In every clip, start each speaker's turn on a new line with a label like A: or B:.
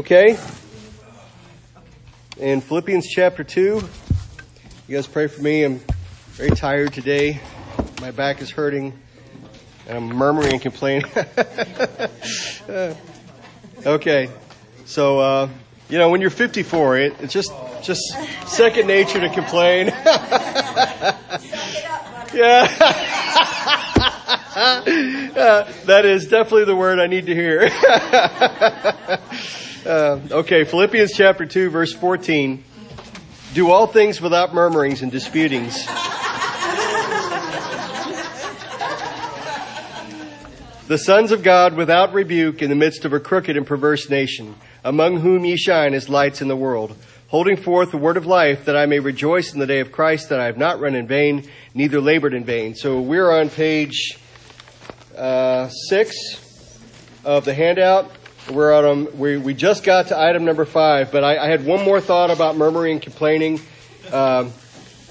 A: Okay? In Philippians chapter 2, you guys pray for me. I'm very tired today. My back is hurting, and I'm murmuring and complaining. okay. So, uh, you know, when you're 54, it, it's just just second nature to complain. yeah. uh, that is definitely the word I need to hear. uh, okay, Philippians chapter 2, verse 14. Do all things without murmurings and disputings. the sons of God without rebuke in the midst of a crooked and perverse nation, among whom ye shine as lights in the world, holding forth the word of life, that I may rejoice in the day of Christ, that I have not run in vain, neither labored in vain. So we're on page uh, six of the handout. We're on, um, we, we just got to item number five, but I, I had one more thought about murmuring and complaining. Um,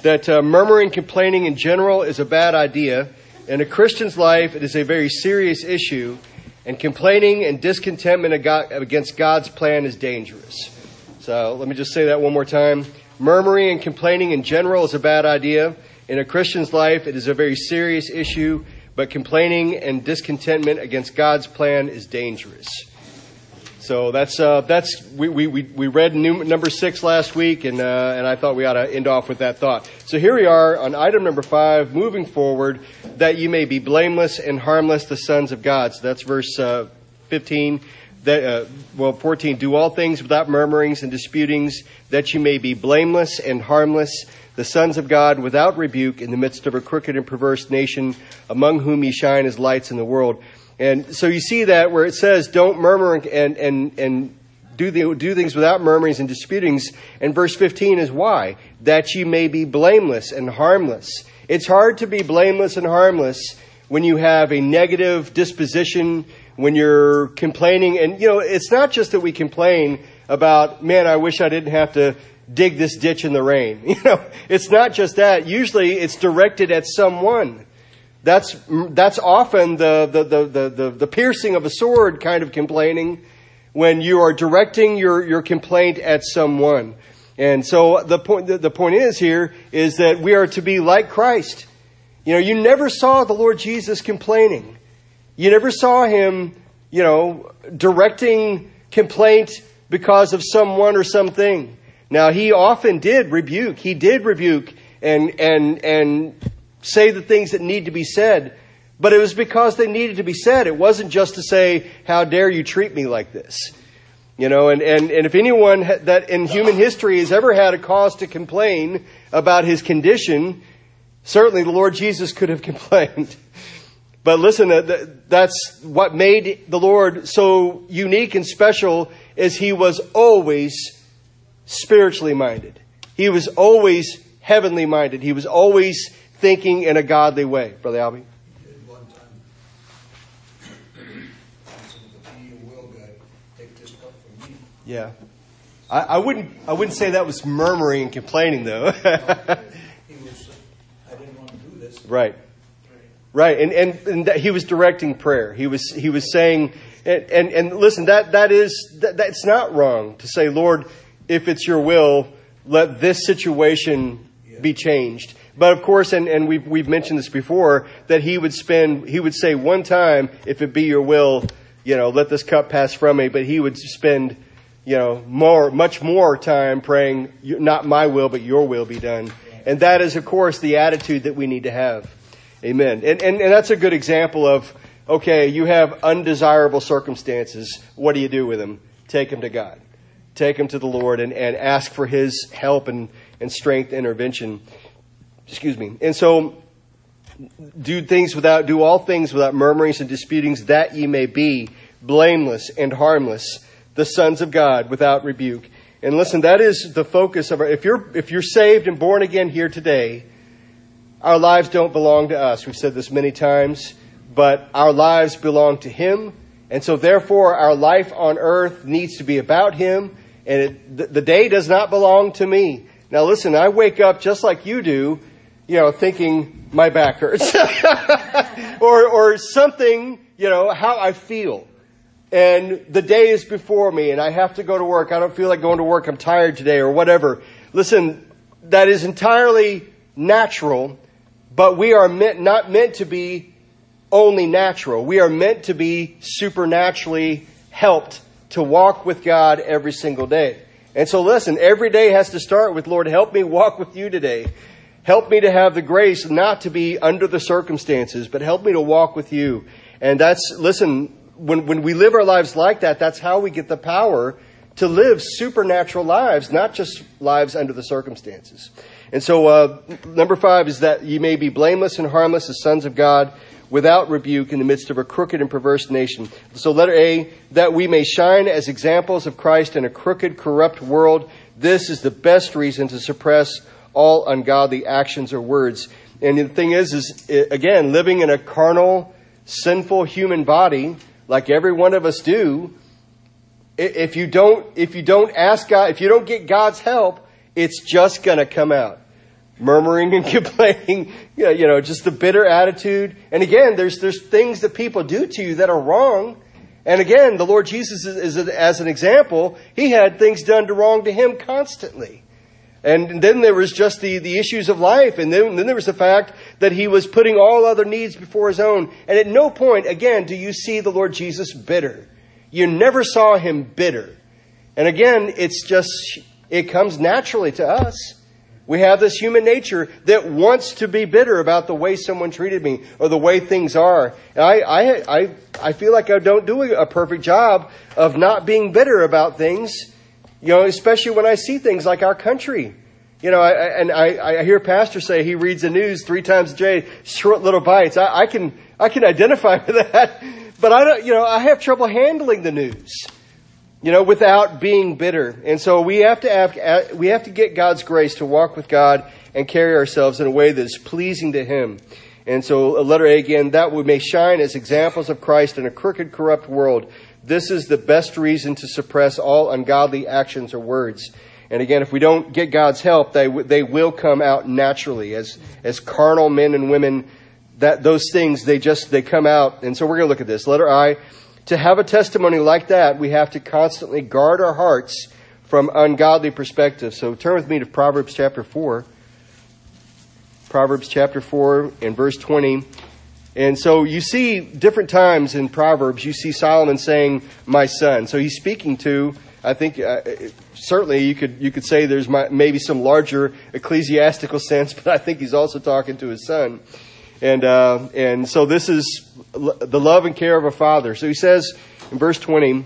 A: that uh, murmuring, complaining in general is a bad idea. In a Christian's life, it is a very serious issue, and complaining and discontentment against God's plan is dangerous. So let me just say that one more time. Murmuring and complaining in general is a bad idea. In a Christian's life, it is a very serious issue, but complaining and discontentment against God's plan is dangerous. So that's uh, that's we, we, we read number six last week, and uh, and I thought we ought to end off with that thought. So here we are on item number five, moving forward, that you may be blameless and harmless, the sons of God. So that's verse uh, fifteen that, uh, well, 14, do all things without murmurings and disputings, that you may be blameless and harmless, the sons of God without rebuke in the midst of a crooked and perverse nation, among whom ye shine as lights in the world. And so you see that where it says, don't murmur and, and, and do, the, do things without murmurings and disputings. And verse 15 is why? That you may be blameless and harmless. It's hard to be blameless and harmless when you have a negative disposition when you're complaining, and you know, it's not just that we complain about, man, I wish I didn't have to dig this ditch in the rain. You know, it's not just that. Usually it's directed at someone. That's, that's often the, the, the, the, the piercing of a sword kind of complaining when you are directing your, your complaint at someone. And so the point, the, the point is here is that we are to be like Christ. You know, you never saw the Lord Jesus complaining. You never saw him, you know, directing complaint because of someone or something. Now, he often did rebuke. He did rebuke and, and, and say the things that need to be said. But it was because they needed to be said. It wasn't just to say, how dare you treat me like this? You know, and, and, and if anyone that in human history has ever had a cause to complain about his condition, certainly the Lord Jesus could have complained. But listen, that's what made the Lord so unique and special is he was always spiritually minded. He was always heavenly minded. He was always thinking in a godly way. Brother Albie? Yeah. I, I, wouldn't I wouldn't say that was murmuring and complaining though. he was,
B: I didn't want to do this.
A: Right. Right, and, and, and he was directing prayer. He was, he was saying, and, and, and listen, that, that is, that, that's not wrong to say, Lord, if it's your will, let this situation be changed. But of course, and, and we've, we've mentioned this before, that he would spend, he would say one time, if it be your will, you know, let this cup pass from me, but he would spend, you know, more, much more time praying, not my will, but your will be done. And that is, of course, the attitude that we need to have. Amen. And, and, and that's a good example of, okay, you have undesirable circumstances. What do you do with them? Take them to God. Take them to the Lord and, and ask for His help and, and strength intervention. Excuse me. And so, do things without, do all things without murmurings and disputings that ye may be blameless and harmless, the sons of God without rebuke. And listen, that is the focus of our, if you're, if you're saved and born again here today, our lives don't belong to us. We've said this many times, but our lives belong to Him. And so therefore our life on earth needs to be about Him and it, the, day does not belong to me. Now listen, I wake up just like you do, you know, thinking my back hurts or, or something, you know, how I feel. and the day is before me and I have to go to work. I don't feel like going to work. I'm tired today or whatever. Listen, that is entirely natural, but we are meant, not meant to be only natural. We are meant to be supernaturally helped to walk with God every single day. And so listen, every day has to start with, Lord, help me walk with you today. Help me to have the grace not to be under the circumstances, but help me to walk with you. And that's, listen, when, when we live our lives like that, that's how we get the power to live supernatural lives, not just lives under the circumstances. And so, uh, number five is that you may be blameless and harmless as sons of God without rebuke in the midst of a crooked and perverse nation. So letter A, that we may shine as examples of Christ in a crooked, corrupt world. This is the best reason to suppress all ungodly actions or words. And the thing is, is again, living in a carnal, sinful human body, like every one of us do, if you don't, if you don't ask God, if you don't get God's help, it's just gonna come out. Murmuring and complaining, you know, just the bitter attitude. And again, there's, there's things that people do to you that are wrong. And again, the Lord Jesus is, is as an example, He had things done to wrong to Him constantly. And then there was just the, the issues of life. And then, then there was the fact that he was putting all other needs before his own. And at no point, again, do you see the Lord Jesus bitter. You never saw him bitter. And again, it's just, it comes naturally to us. We have this human nature that wants to be bitter about the way someone treated me or the way things are. And I, I, I, I feel like I don't do a perfect job of not being bitter about things you know, especially when I see things like our country. You know, I, and I, I hear pastors say he reads the news three times a day, short little bites. I, I can, I can identify with that, but I don't, you know, I have trouble handling the news, you know, without being bitter. And so we have to have, uh, we have to get God's grace to walk with God and carry ourselves in a way that is pleasing to Him. And so, letter A again, that we may shine as examples of Christ in a crooked, corrupt world this is the best reason to suppress all ungodly actions or words. And again, if we don't get God's help, they, they will come out naturally as, as carnal men and women. That those things, they just, they come out. And so we're going to look at this. Letter I. To have a testimony like that, we have to constantly guard our hearts from ungodly perspectives. So turn with me to Proverbs chapter 4. Proverbs chapter 4 and verse 20. And so you see different times in Proverbs, you see Solomon saying, my son. So he's speaking to, I think, uh, certainly you could, you could say there's my, maybe some larger ecclesiastical sense, but I think he's also talking to his son. And, uh, and so this is the love and care of a father. So he says in verse 20,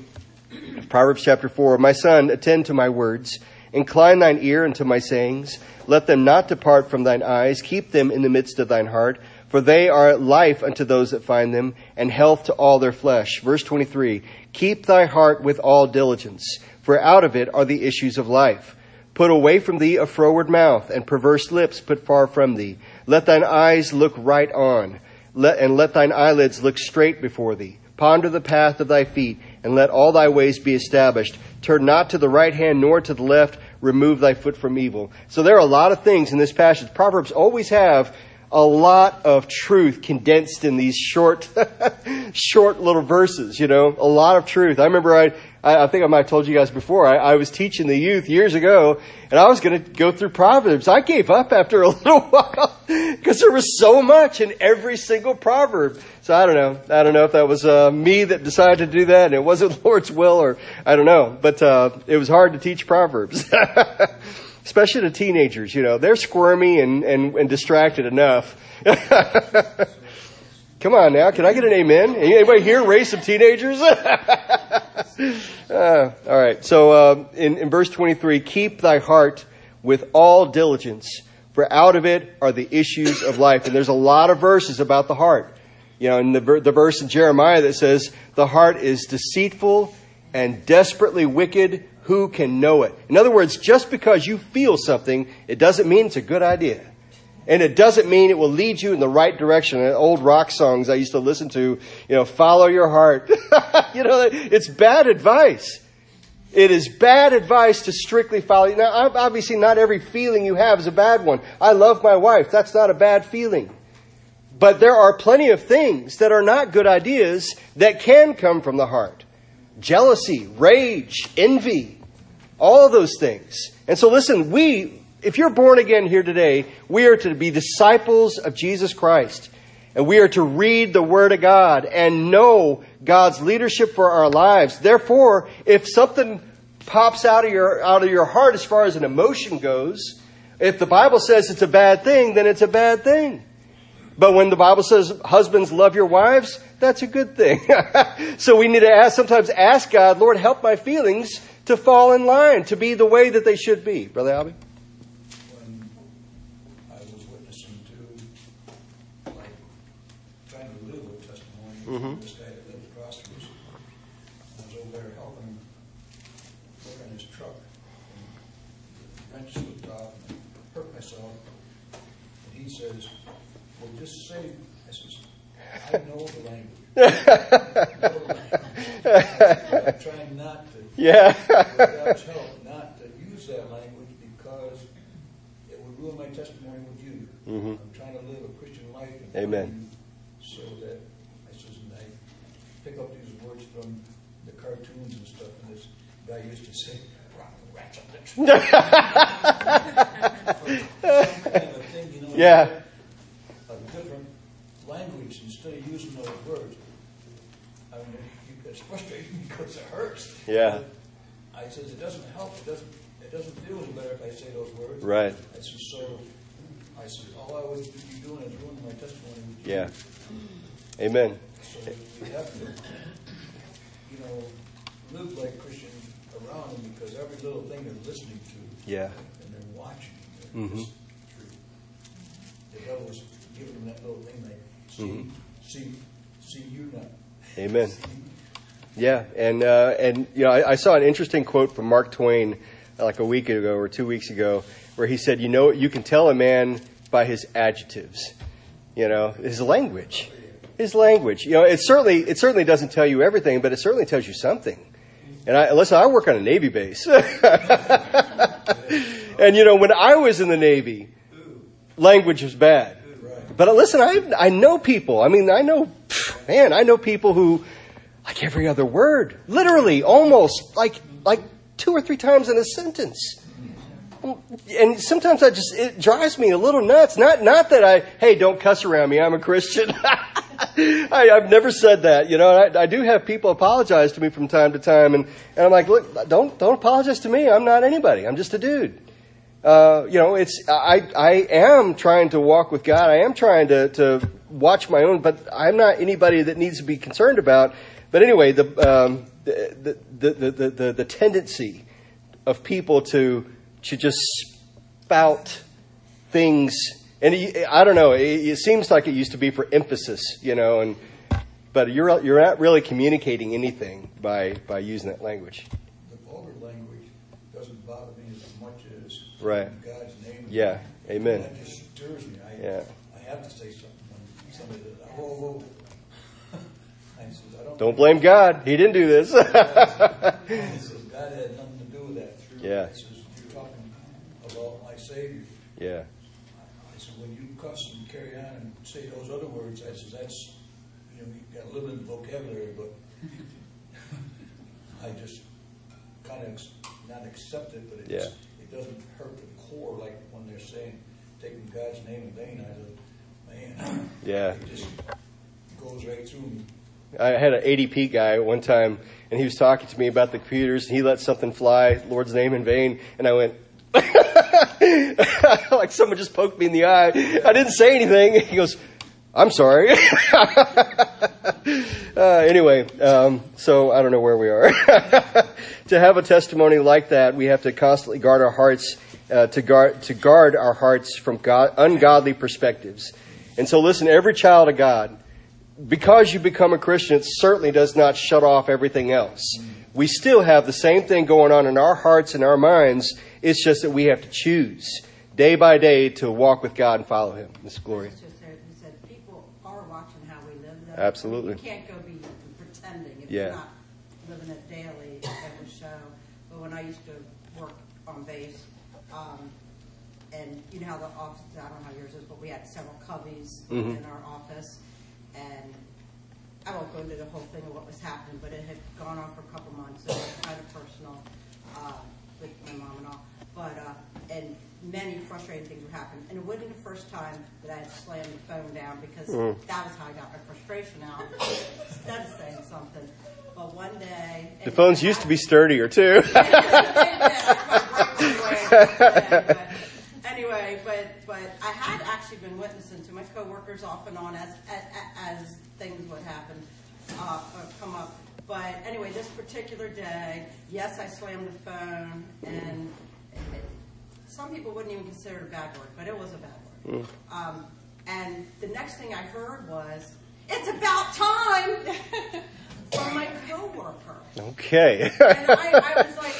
A: of Proverbs chapter 4, My son, attend to my words. Incline thine ear unto my sayings. Let them not depart from thine eyes. Keep them in the midst of thine heart for they are life unto those that find them, and health to all their flesh. Verse 23, Keep thy heart with all diligence, for out of it are the issues of life. Put away from thee a froward mouth, and perverse lips put far from thee. Let thine eyes look right on, let, and let thine eyelids look straight before thee. Ponder the path of thy feet, and let all thy ways be established. Turn not to the right hand nor to the left. Remove thy foot from evil. So there are a lot of things in this passage. Proverbs always have a lot of truth condensed in these short, short little verses, you know, a lot of truth. I remember I, I think I might have told you guys before, I, I was teaching the youth years ago and I was going to go through Proverbs. I gave up after a little while because there was so much in every single proverb. So I don't know. I don't know if that was uh, me that decided to do that and it wasn't Lord's will or I don't know. But uh, it was hard to teach Proverbs. Especially to teenagers, you know, they're squirmy and, and, and distracted enough. Come on now, can I get an amen? Anybody here raise some teenagers? uh, all right, so uh, in, in verse 23, keep thy heart with all diligence, for out of it are the issues of life. And there's a lot of verses about the heart. You know, in the, the verse in Jeremiah that says, the heart is deceitful and desperately wicked who can know it? In other words, just because you feel something, it doesn't mean it's a good idea. And it doesn't mean it will lead you in the right direction. old rock songs I used to listen to, you know, follow your heart. you know, it's bad advice. It is bad advice to strictly follow. Now, obviously, not every feeling you have is a bad one. I love my wife. That's not a bad feeling. But there are plenty of things that are not good ideas that can come from the heart. Jealousy, rage, envy, all those things. And so listen, we, if you're born again here today, we are to be disciples of Jesus Christ. And we are to read the Word of God and know God's leadership for our lives. Therefore, if something pops out of your, out of your heart as far as an emotion goes, if the Bible says it's a bad thing, then it's a bad thing. But when the Bible says husbands love your wives, that's a good thing. so we need to ask, sometimes ask God, Lord, help my feelings to fall in line, to be the way that they should be. Brother Albie?
B: When I was witnessing to, like, trying to live a testimony,
A: Mhm.
B: this guy that lived across from us, I was over there helping him work on his truck. and the Wrench slipped off and I hurt myself. And he says, well, just say, I says, I know the language. I know the language. I'm trying not to
A: Yeah.
B: with God's help, not to use that language because it would ruin my testimony with you.
A: Mhm.
B: I'm trying to live a Christian life.
A: Amen.
B: So that, I and I pick up these words from the cartoons and stuff, and this guy used to say, rock the rats up the tree. Some kind of thing, you know.
A: Yeah.
B: A different language instead of using those words. I mean, it- it's frustrating because it hurts.
A: Yeah.
B: I says, it doesn't help, it doesn't, it doesn't feel any better if I say those words.
A: Right.
B: I said, so, I said, all I would be doing is ruining my testimony.
A: Yeah. Amen.
B: So we have to, you know, live like Christians around them because every little thing they're listening to.
A: Yeah.
B: And they're watching. They're
A: Mhm.
B: just- The devil is giving them that little thing they see,
A: Mhm.
B: See, see you now.
A: Amen. Yeah, and uh, and you know, I, I saw an interesting quote from Mark Twain uh, like a week ago or two weeks ago, where he said, "You know, you can tell a man by his adjectives, you know, his language, his language. You know, it certainly it certainly doesn't tell you everything, but it certainly tells you something." And I listen, I work on a Navy base, and you know, when I was in the Navy, language was bad. But listen, I I know people. I mean, I know, man, I know people who like every other word, literally, almost like like two or three times in a sentence. And sometimes I just it drives me a little nuts. Not not that I hey don't cuss around me. I'm a Christian. I, I've never said that. You know, I, I do have people apologize to me from time to time, and, and I'm like, look, don't don't apologize to me. I'm not anybody. I'm just a dude uh, you know, it's I I am trying to walk with God. I am trying to to watch my own, but I'm not anybody that needs to be concerned about. But anyway, the um, the, the, the, the the tendency of people to to just spout things, and it- I don't know. It, it seems like it used to be for emphasis, you know, and but you're you're not really communicating anything by by using that language.
B: The vulgar language doesn't bother me as much
A: Right.
B: God's name.
A: Yeah. Amen.
B: That just stirs me. I,
A: Yeah.
B: I have to say something when somebody says, oh, whoa. I says, I don't.
A: Don't blame God. He didn't do this.
B: He says, God had nothing to do with that. Through,
A: Yeah.
B: He says, you're talking about my Savior.
A: yeah.
B: I said, when you cuss and carry on and say those other words, I said, that's, you know, you've got limited vocabulary, but I just kind of not accept it, but it's,
A: Yeah.
B: Doesn't hurt the core like when they're saying, taking God's name in vain. I said, man,
A: Yeah.
B: it just goes right through me.
A: I had an ADP guy one time, and he was talking to me about the computers, and he let something fly, Lord's name in vain, and I went, like someone just poked me in the eye. I didn't say anything. He goes, I'm sorry. uh, anyway, um, so I don't know where we are. to have a testimony like that, we have to constantly guard our hearts, uh, to guard to guard our hearts from God, ungodly perspectives. And so, listen, every child of God, because you become a Christian, it certainly does not shut off everything else. We still have the same thing going on in our hearts and our minds. It's just that we have to choose day by day to walk with God and follow Him. Miss Gloria.
C: It's just there, he said, people are watching how we
A: Absolutely.
C: You can't go be pretending if
A: Yeah.
C: you're not living it daily every show. But when I used to work on base, um, and you know how the office, I don't know how yours is, but we had several cubbies
A: Mhm.
C: in our office. And I won't go into the whole thing of what was happening, but it had gone on for a couple months. It was kind of personal uh, with my mom and all. But uh, and many frustrating things were happening. And it wasn't the first time that I had slammed the phone down because that was how I got my frustration out instead of saying something. But one day,
A: The phones used to be sturdier too.
C: anyway, but but I had actually been witnessing to my coworkers off and on as as, as things would happen, uh, come up. But anyway, this particular day, yes, I slammed the phone, and it, some people wouldn't even consider it a bad word, but it was a bad word. Um, and the next thing I heard was, "It's about time." from my coworker.
A: okay.
C: And I, I was like,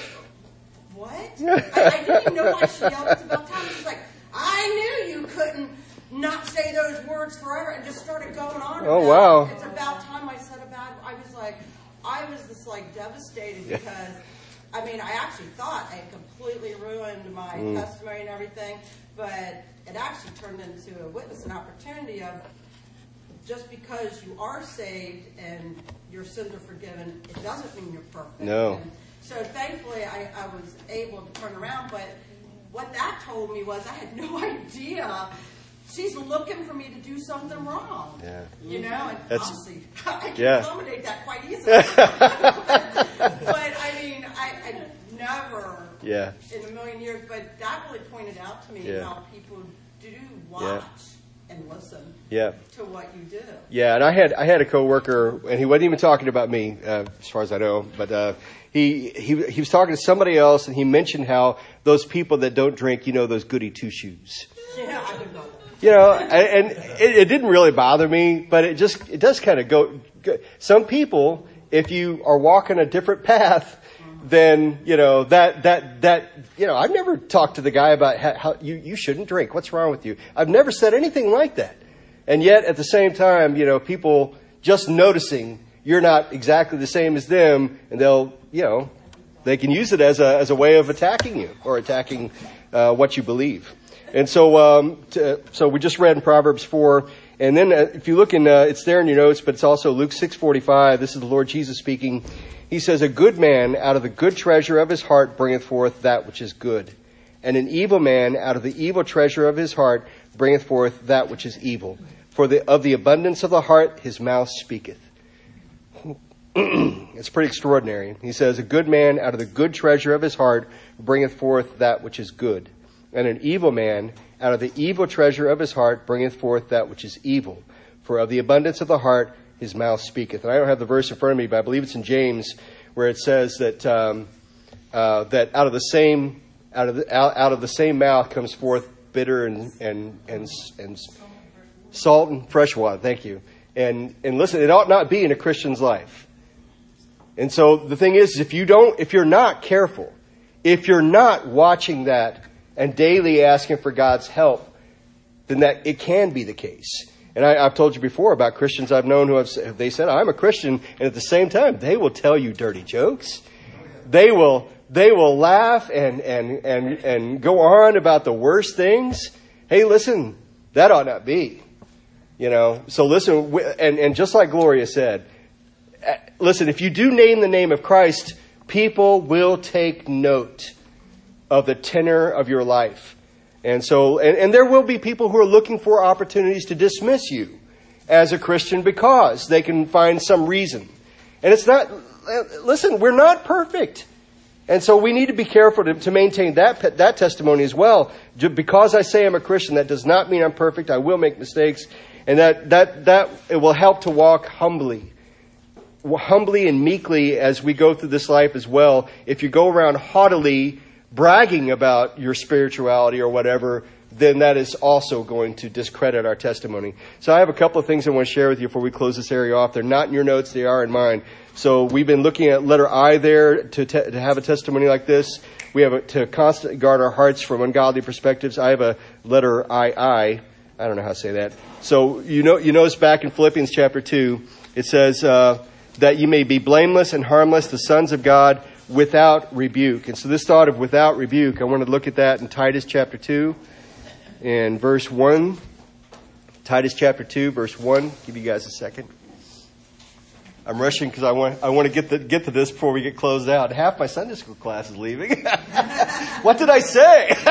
C: what? I, I didn't even know why she yelled it's about time. She's like, I knew you couldn't not say those words forever and just started going on.
A: Oh, wow.
C: It's about time I said about I was like, I was just like devastated because, I mean, I actually thought I completely ruined my
A: Mm.
C: testimony and everything, but it actually turned into a witness, an opportunity of just because you are saved and your sins are forgiven, it doesn't mean you're perfect.
A: No.
C: And so thankfully, I, I was able to turn around. But what that told me was I had no idea she's looking for me to do something wrong.
A: Yeah.
C: You know, and
A: That's-
C: obviously I can
A: yeah.
C: accommodate that quite easily. but I mean, I, I never
A: Yeah.
C: in a million years. But that really pointed out to me
A: Yeah.
C: how people do watch and listen
A: Yeah.
C: to what you do.
A: Yeah, and I had I had a coworker, and he wasn't even talking about me, uh, as far as I know, but uh, he he he was talking to somebody else, and he mentioned how those people that don't drink, you know, those goody two shoes.
C: Yeah, I know.
A: You know, and, and it, it didn't really bother me, but it just it does kind of go, go. Some people, if you are walking a different path, then you know that that that you know. I've never talked to the guy about how, how you you shouldn't drink. What's wrong with you? I've never said anything like that. And yet, at the same time, you know, people just noticing you're not exactly the same as them, and they'll you know they can use it as a as a way of attacking you or attacking uh, what you believe. And so, um, to, so we just read in Proverbs four, and then uh, if you look in, uh, it's there in your notes, but it's also Luke six forty five. This is the Lord Jesus speaking. He says, "A good man out of the good treasure of his heart bringeth forth that which is good, and an evil man out of the evil treasure of his heart bringeth forth that which is evil. For the, of the abundance of the heart his mouth speaketh." it's pretty extraordinary. He says, A good man out of the good treasure of his heart bringeth forth that which is good. And an evil man out of the evil treasure of his heart bringeth forth that which is evil. For of the abundance of the heart his mouth speaketh. And I don't have the verse in front of me, but I believe it's in James where it says that, um, uh, that out of the same, out of the, out, out of the same mouth comes forth bitter and, and, and, and salt and fresh water. Thank you. And, and listen, it ought not be in a Christian's life. And so the thing is, if you don't, if you're not careful, if you're not watching that and daily asking for God's help, then that it can be the case. And I, I've told you before about Christians I've known who have they said I'm a Christian, and at the same time they will tell you dirty jokes. They will they will laugh and and and and go on about the worst things. Hey, listen, that ought not be. You know. So listen, and and just like Gloria said, uh, listen, if you do name the name of Christ, people will take note of the tenor of your life. And so, and, and there will be people who are looking for opportunities to dismiss you as a Christian because they can find some reason. And it's not, uh, listen, we're not perfect. And so we need to be careful to, to maintain that, that testimony as well. Because I say I'm a Christian, that does not mean I'm perfect. I will make mistakes. And that, that, that, it will help to walk humbly humbly and meekly as we go through this life as well. If you go around haughtily bragging about your spirituality or whatever, then that is also going to discredit our testimony. So I have a couple of things I want to share with you before we close this area off. They're not in your notes, they are in mine. So we've been looking at letter I there to, te- to have a testimony like this. We have a, to constantly guard our hearts from ungodly perspectives. I have a letter I I. I don't know how to say that. So you know, you notice back in Philippians chapter two, it says uh, that you may be blameless and harmless, the sons of God, without rebuke. And so this thought of without rebuke, I want to look at that in Titus chapter two, and verse one. Titus chapter two, verse one. Give you guys a second. I'm rushing because I want I want to get the, get to this before we get closed out. Half my Sunday school class is leaving. what did I say?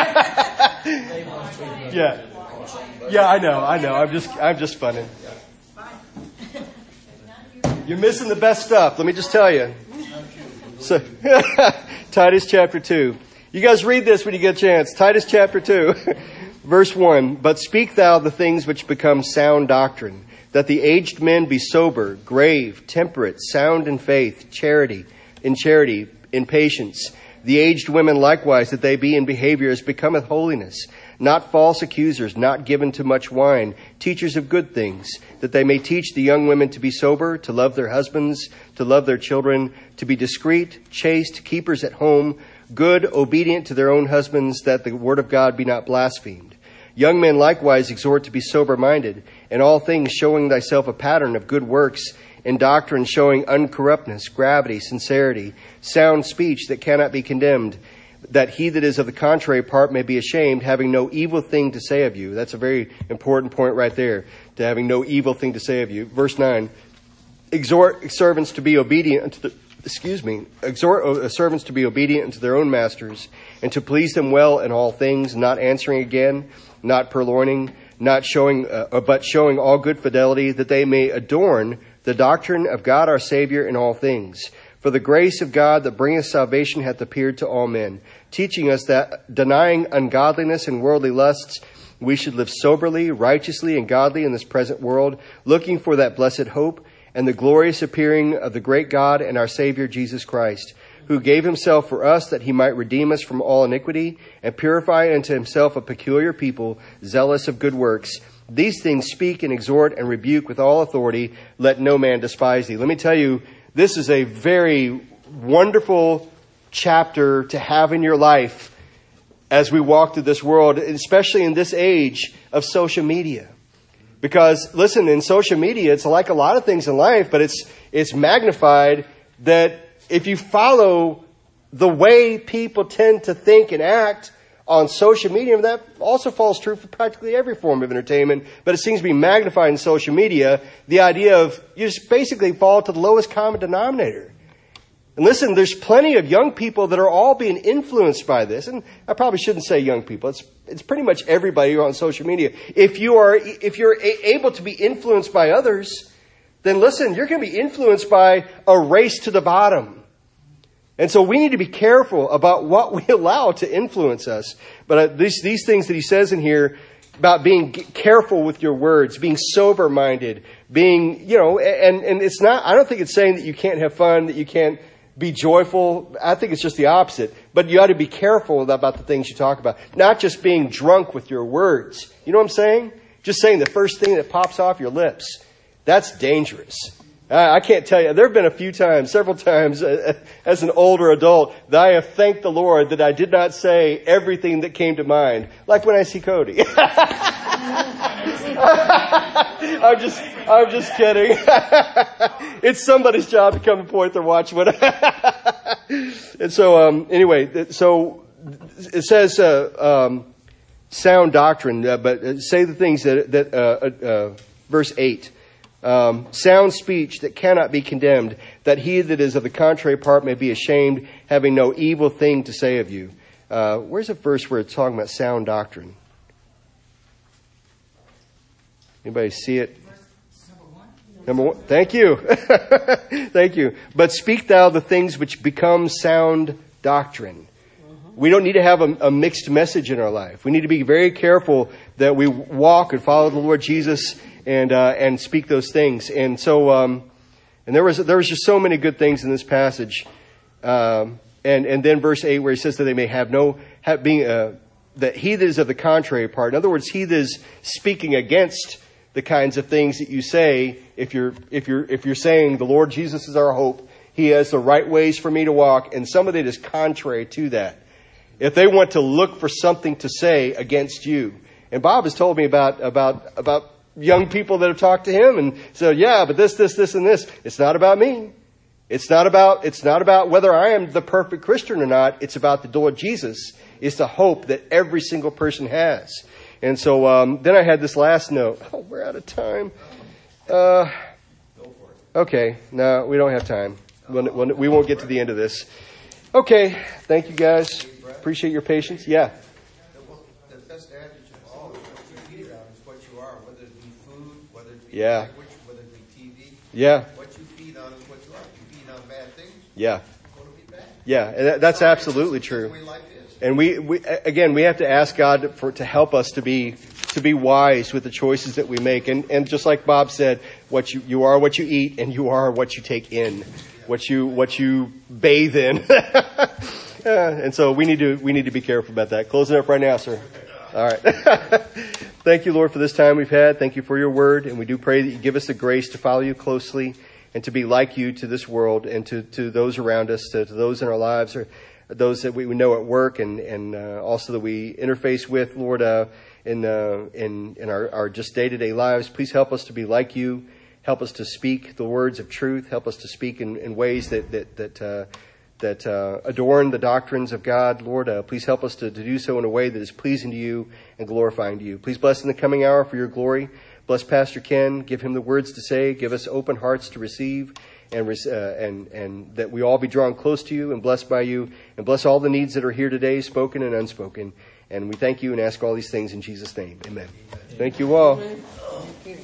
A: yeah, yeah, I know, I know. I'm just I'm just funning. You're missing the best stuff. Let me just tell you. So, Titus chapter two. You guys read this when you get a chance. Titus chapter two, verse one. But speak thou the things which become sound doctrine that the aged men be sober, grave, temperate, sound in faith, charity, in charity, in patience. The aged women likewise, that they be in behavior as becometh holiness, not false accusers, not given to much wine, teachers of good things, that they may teach the young women to be sober, to love their husbands, to love their children, to be discreet, chaste, keepers at home, good, obedient to their own husbands, that the word of God be not blasphemed. Young men likewise exhort to be sober minded in all things showing thyself a pattern of good works, in doctrine showing uncorruptness, gravity, sincerity, sound speech that cannot be condemned, that he that is of the contrary part may be ashamed, having no evil thing to say of you. That's a very important point right there, to having no evil thing to say of you. Verse 9, exhort servants to be obedient unto the, excuse me, exhort uh, servants to be obedient unto their own masters, and to please them well in all things, not answering again, not purloining, not showing, uh, but showing all good fidelity, that they may adorn the doctrine of God our Savior in all things. For the grace of God that bringeth salvation hath appeared to all men, teaching us that denying ungodliness and worldly lusts, we should live soberly, righteously, and godly in this present world, looking for that blessed hope and the glorious appearing of the great God and our Savior Jesus Christ who gave himself for us that he might redeem us from all iniquity and purify unto himself a peculiar people, zealous of good works. These things speak and exhort and rebuke with all authority. Let no man despise thee. Let me tell you, this is a very wonderful chapter to have in your life as we walk through this world, especially in this age of social media. Because listen, in social media, it's like a lot of things in life, but it's, it's magnified that if you follow the way people tend to think and act on social media, that also falls true for practically every form of entertainment, but it seems to be magnified in social media, the idea of you just basically fall to the lowest common denominator. And listen, there's plenty of young people that are all being influenced by this. And I probably shouldn't say young people. It's, it's pretty much everybody on social media. If you are, if you're a- able to be influenced by others, then listen, you're going to be influenced by a race to the bottom. And so we need to be careful about what we allow to influence us. But uh, these, these things that he says in here about being careful with your words, being sober minded, being, you know, and, and it's not, I don't think it's saying that you can't have fun, that you can't be joyful. I think it's just the opposite. But you ought to be careful about the things you talk about. Not just being drunk with your words. You know what I'm saying? Just saying the first thing that pops off your lips. That's dangerous. I can't tell you. There have been a few times, several times, uh, as an older adult, that I have thanked the Lord that I did not say everything that came to mind. Like when I see Cody. I'm just, I'm just kidding. it's somebody's job to come and point their watch. and so, um, anyway, so it says uh, um, sound doctrine, uh, but uh, say the things that, that uh, uh, verse eight um, sound speech that cannot be condemned, that he that is of the contrary part may be ashamed, having no evil thing to say of you. Uh, where's a verse where it's talking about sound doctrine? Anybody see it? Number one. Thank you. Thank you. But speak thou the things which become sound doctrine. We don't need to have a, a, mixed message in our life. We need to be very careful that we walk and follow the Lord Jesus and uh, and speak those things. And so, um, and there was there was just so many good things in this passage. Um, and and then verse eight where he says that they may have no have being uh, that he that is of the contrary part. In other words, he that is speaking against the kinds of things that you say. If you're if you're if you're saying the Lord Jesus is our hope, He has the right ways for me to walk, and some of it is contrary to that. If they want to look for something to say against you, and Bob has told me about about about young people that have talked to him and said, yeah, but this, this, this, and this. It's not about me. It's not about, it's not about whether I am the perfect Christian or not. It's about the Lord Jesus. It's the hope that every single person has. And so, um, then I had this last note. Oh, we're out of time. Uh, Okay, no, we don't have time. We'll, we'll, we won't get to the end of this. Okay, thank you guys. Appreciate your patience. Yeah.
D: The best adage of all is what you feed on is what you are, whether it be food, whether it be
A: Yeah.
D: language, whether it be TV.
A: Yeah.
D: What you feed on is what you are. If you feed on bad things,
A: Yeah. Yeah. That's absolutely true. And we, we again, we have to ask God for to help us to be to be wise with the choices that we make. And and just like Bob said, what you you are what you eat, and you are what you take in, what you what you bathe in. Yeah, and so we need to we need to be careful about that. Closing up right now, sir. All right. Thank you, Lord, for this time we've had. Thank you for your word, and we do pray that you give us the grace to follow you closely and to be like you to this world and to, to those around us, to, to those in our lives, or those that we know at work, and and uh, also that we interface with, Lord, uh, in uh, in in our, our just day to day lives. Please help us to be like you. Help us to speak the words of truth. Help us to speak in, in ways that that that. That uh, adorn the doctrines of God. Lord, uh, please help us to, to do so in a way that is pleasing to you and glorifying to you. Please bless in the coming hour for your glory. Bless Pastor Ken. Give him the words to say. Give us open hearts to receive. And, uh, and, and that we all be drawn close to you and blessed by you. And bless all the needs that are here today, spoken and unspoken. And we thank you and ask all these things in Jesus' name. Amen. Thank you all.
E: Thank you.